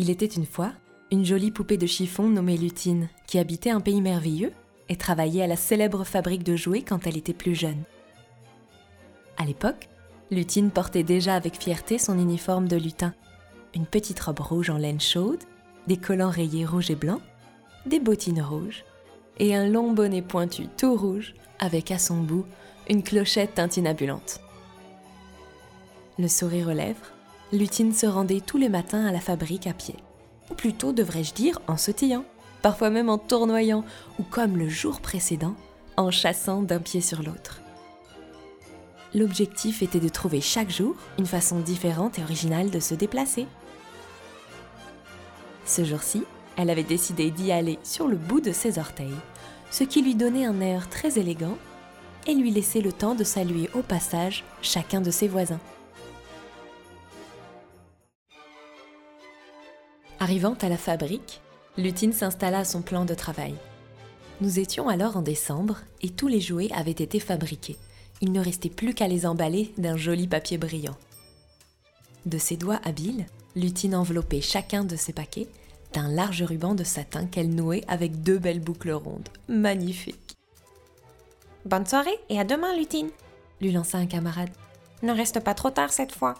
Il était une fois une jolie poupée de chiffon nommée Lutine, qui habitait un pays merveilleux et travaillait à la célèbre fabrique de jouets quand elle était plus jeune. À l'époque, Lutine portait déjà avec fierté son uniforme de lutin, une petite robe rouge en laine chaude, des collants rayés rouge et blanc, des bottines rouges et un long bonnet pointu tout rouge avec à son bout une clochette tintinabulante. Le sourire aux lèvres, Lutine se rendait tous les matins à la fabrique à pied. Ou plutôt, devrais-je dire, en sautillant, parfois même en tournoyant, ou comme le jour précédent, en chassant d'un pied sur l'autre. L'objectif était de trouver chaque jour une façon différente et originale de se déplacer. Ce jour-ci, elle avait décidé d'y aller sur le bout de ses orteils, ce qui lui donnait un air très élégant et lui laissait le temps de saluer au passage chacun de ses voisins. Arrivant à la fabrique, Lutine s'installa à son plan de travail. Nous étions alors en décembre et tous les jouets avaient été fabriqués. Il ne restait plus qu'à les emballer d'un joli papier brillant. De ses doigts habiles, Lutine enveloppait chacun de ces paquets d'un large ruban de satin qu'elle nouait avec deux belles boucles rondes. Magnifique. Bonne soirée et à demain, Lutine, lui lança un camarade. Ne reste pas trop tard cette fois.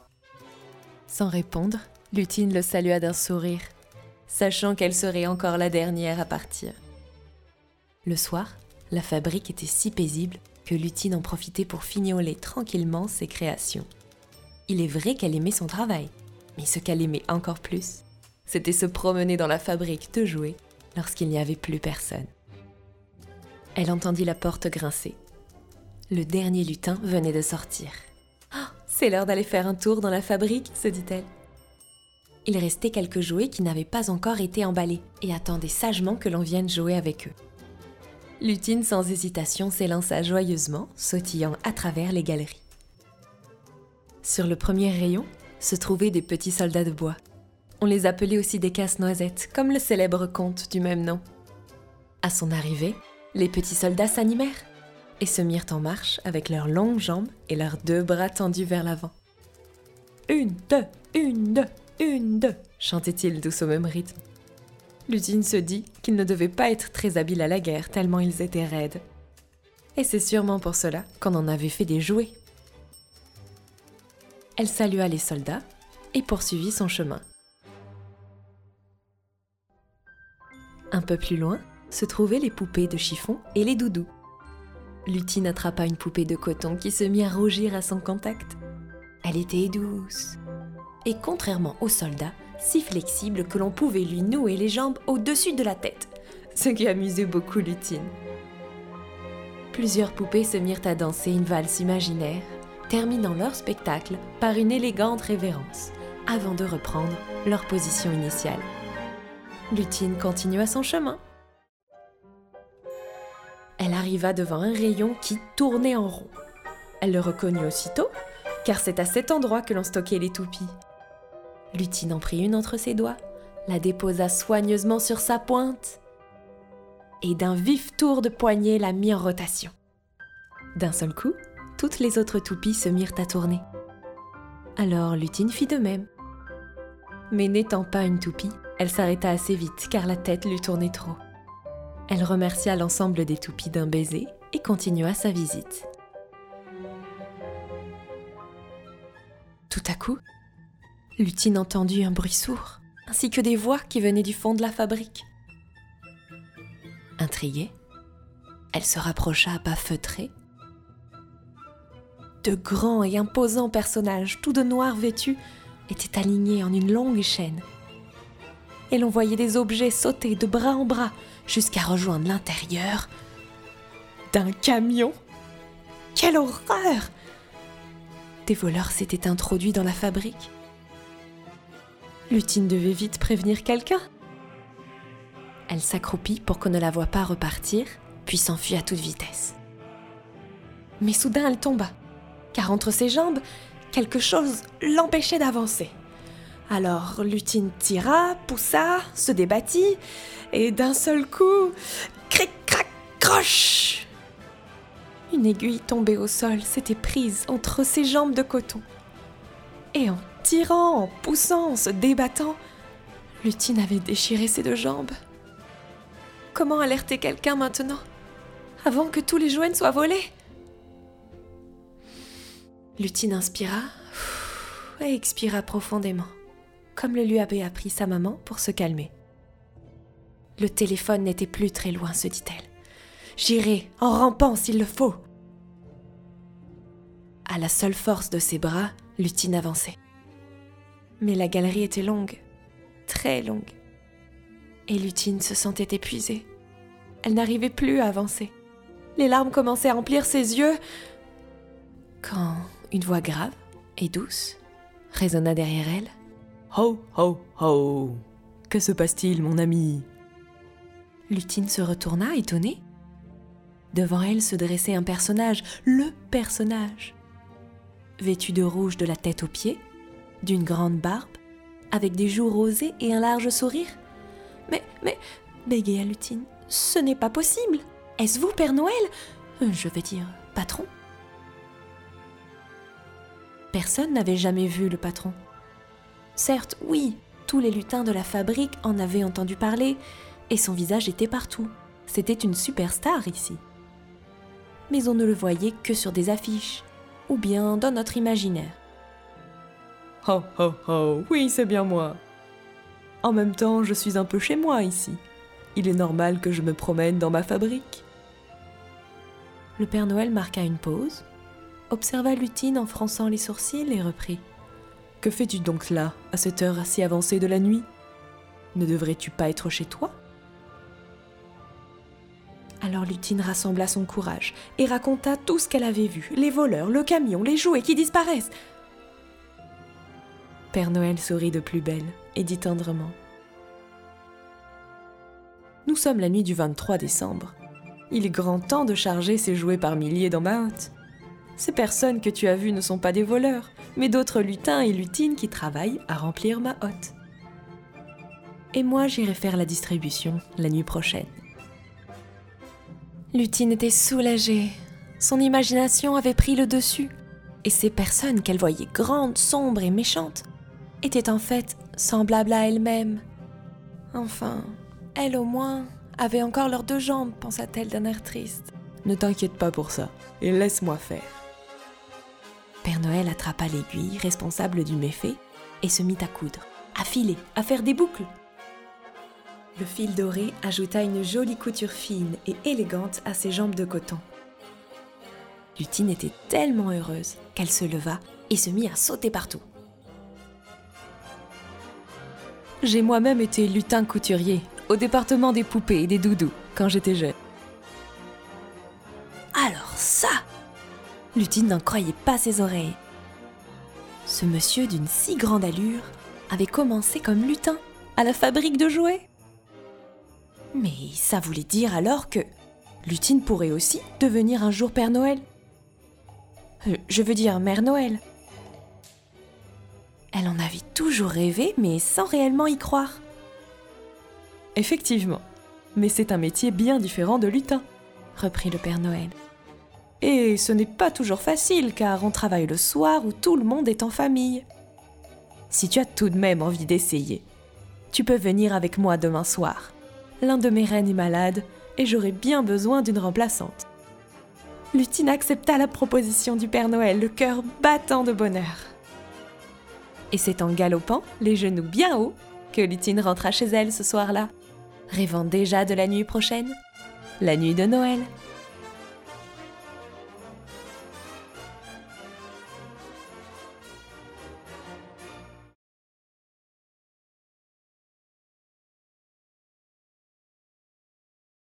Sans répondre, Lutine le salua d'un sourire, sachant qu'elle serait encore la dernière à partir. Le soir, la fabrique était si paisible que Lutine en profitait pour fignoler tranquillement ses créations. Il est vrai qu'elle aimait son travail, mais ce qu'elle aimait encore plus, c'était se promener dans la fabrique de jouets lorsqu'il n'y avait plus personne. Elle entendit la porte grincer. Le dernier lutin venait de sortir. Oh, c'est l'heure d'aller faire un tour dans la fabrique, se dit-elle. Il restait quelques jouets qui n'avaient pas encore été emballés et attendaient sagement que l'on vienne jouer avec eux. Lutine sans hésitation s'élança joyeusement, sautillant à travers les galeries. Sur le premier rayon se trouvaient des petits soldats de bois. On les appelait aussi des casse-noisettes, comme le célèbre conte du même nom. À son arrivée, les petits soldats s'animèrent et se mirent en marche avec leurs longues jambes et leurs deux bras tendus vers l'avant. Une, deux, une, deux, une, deux, chantait-il douce au même rythme. Lutine se dit qu'ils ne devaient pas être très habiles à la guerre tellement ils étaient raides. Et c'est sûrement pour cela qu'on en avait fait des jouets. Elle salua les soldats et poursuivit son chemin. Un peu plus loin se trouvaient les poupées de chiffon et les doudous. Lutine attrapa une poupée de coton qui se mit à rougir à son contact. Elle était douce. Et contrairement aux soldats, si flexible que l'on pouvait lui nouer les jambes au-dessus de la tête, ce qui amusait beaucoup Lutine. Plusieurs poupées se mirent à danser une valse imaginaire, terminant leur spectacle par une élégante révérence, avant de reprendre leur position initiale. Lutine continua son chemin. Elle arriva devant un rayon qui tournait en rond. Elle le reconnut aussitôt, car c'est à cet endroit que l'on stockait les toupies. Lutine en prit une entre ses doigts, la déposa soigneusement sur sa pointe et d'un vif tour de poignet la mit en rotation. D'un seul coup, toutes les autres toupies se mirent à tourner. Alors Lutine fit de même. Mais n'étant pas une toupie, elle s'arrêta assez vite car la tête lui tournait trop. Elle remercia l'ensemble des toupies d'un baiser et continua sa visite. Tout à coup, Lutine entendit un bruit sourd, ainsi que des voix qui venaient du fond de la fabrique. Intriguée, elle se rapprocha à pas feutrés. De grands et imposants personnages, tout de noir vêtus, étaient alignés en une longue chaîne. Et l'on voyait des objets sauter de bras en bras jusqu'à rejoindre l'intérieur d'un camion. Quelle horreur Des voleurs s'étaient introduits dans la fabrique Lutine devait vite prévenir quelqu'un. Elle s'accroupit pour qu'on ne la voie pas repartir, puis s'enfuit à toute vitesse. Mais soudain elle tomba, car entre ses jambes, quelque chose l'empêchait d'avancer. Alors Lutine tira, poussa, se débattit, et d'un seul coup, cric crac croche Une aiguille tombée au sol s'était prise entre ses jambes de coton. Et en tirant, poussant, se débattant, Lutine avait déchiré ses deux jambes. Comment alerter quelqu'un maintenant Avant que tous les jouets ne soient volés? Lutine inspira et expira profondément, comme le lui avait appris sa maman pour se calmer. Le téléphone n'était plus très loin, se dit-elle. J'irai en rampant s'il le faut. À la seule force de ses bras, Lutine avançait. Mais la galerie était longue, très longue. Et Lutine se sentait épuisée. Elle n'arrivait plus à avancer. Les larmes commençaient à remplir ses yeux quand une voix grave et douce résonna derrière elle. Ho, ho, ho Que se passe-t-il, mon ami? Lutine se retourna, étonnée. Devant elle se dressait un personnage, le personnage. Vêtu de rouge de la tête aux pieds, d'une grande barbe, avec des joues rosées et un large sourire. Mais, mais, bégaya Lutine, ce n'est pas possible. Est-ce vous, Père Noël? Euh, Je vais dire, patron Personne n'avait jamais vu le patron. Certes, oui, tous les lutins de la fabrique en avaient entendu parler, et son visage était partout. C'était une superstar ici. Mais on ne le voyait que sur des affiches, ou bien dans notre imaginaire. Oh oh oh, oui, c'est bien moi. En même temps, je suis un peu chez moi ici. Il est normal que je me promène dans ma fabrique. Le Père Noël marqua une pause, observa Lutine en fronçant les sourcils et reprit. Que fais-tu donc là, à cette heure si avancée de la nuit? Ne devrais-tu pas être chez toi? Alors Lutine rassembla son courage et raconta tout ce qu'elle avait vu, les voleurs, le camion, les jouets qui disparaissent. Père Noël sourit de plus belle et dit tendrement. Nous sommes la nuit du 23 décembre. Il est grand temps de charger ces jouets par milliers dans ma hotte. Ces personnes que tu as vues ne sont pas des voleurs, mais d'autres lutins et lutines qui travaillent à remplir ma hotte. Et moi, j'irai faire la distribution la nuit prochaine. Lutine était soulagée. Son imagination avait pris le dessus. Et ces personnes qu'elle voyait grandes, sombres et méchantes étaient en fait semblables à elle-même. Enfin, elle au moins avait encore leurs deux jambes, pensa-t-elle d'un air triste. Ne t'inquiète pas pour ça, et laisse-moi faire. Père Noël attrapa l'aiguille responsable du méfait et se mit à coudre, à filer, à faire des boucles. Le fil doré ajouta une jolie couture fine et élégante à ses jambes de coton. Lutine était tellement heureuse qu'elle se leva et se mit à sauter partout. J'ai moi-même été lutin couturier au département des poupées et des doudous quand j'étais jeune. Alors ça Lutine n'en croyait pas ses oreilles. Ce monsieur d'une si grande allure avait commencé comme lutin à la fabrique de jouets. Mais ça voulait dire alors que Lutine pourrait aussi devenir un jour Père Noël. Euh, je veux dire Mère Noël. Elle en avait toujours rêvé, mais sans réellement y croire. Effectivement, mais c'est un métier bien différent de lutin, reprit le Père Noël. Et ce n'est pas toujours facile car on travaille le soir où tout le monde est en famille. Si tu as tout de même envie d'essayer, tu peux venir avec moi demain soir. L'un de mes reines est malade et j'aurai bien besoin d'une remplaçante. Lutine accepta la proposition du Père Noël, le cœur battant de bonheur. Et c'est en galopant, les genoux bien hauts, que Lutine rentra chez elle ce soir-là, rêvant déjà de la nuit prochaine, la nuit de Noël.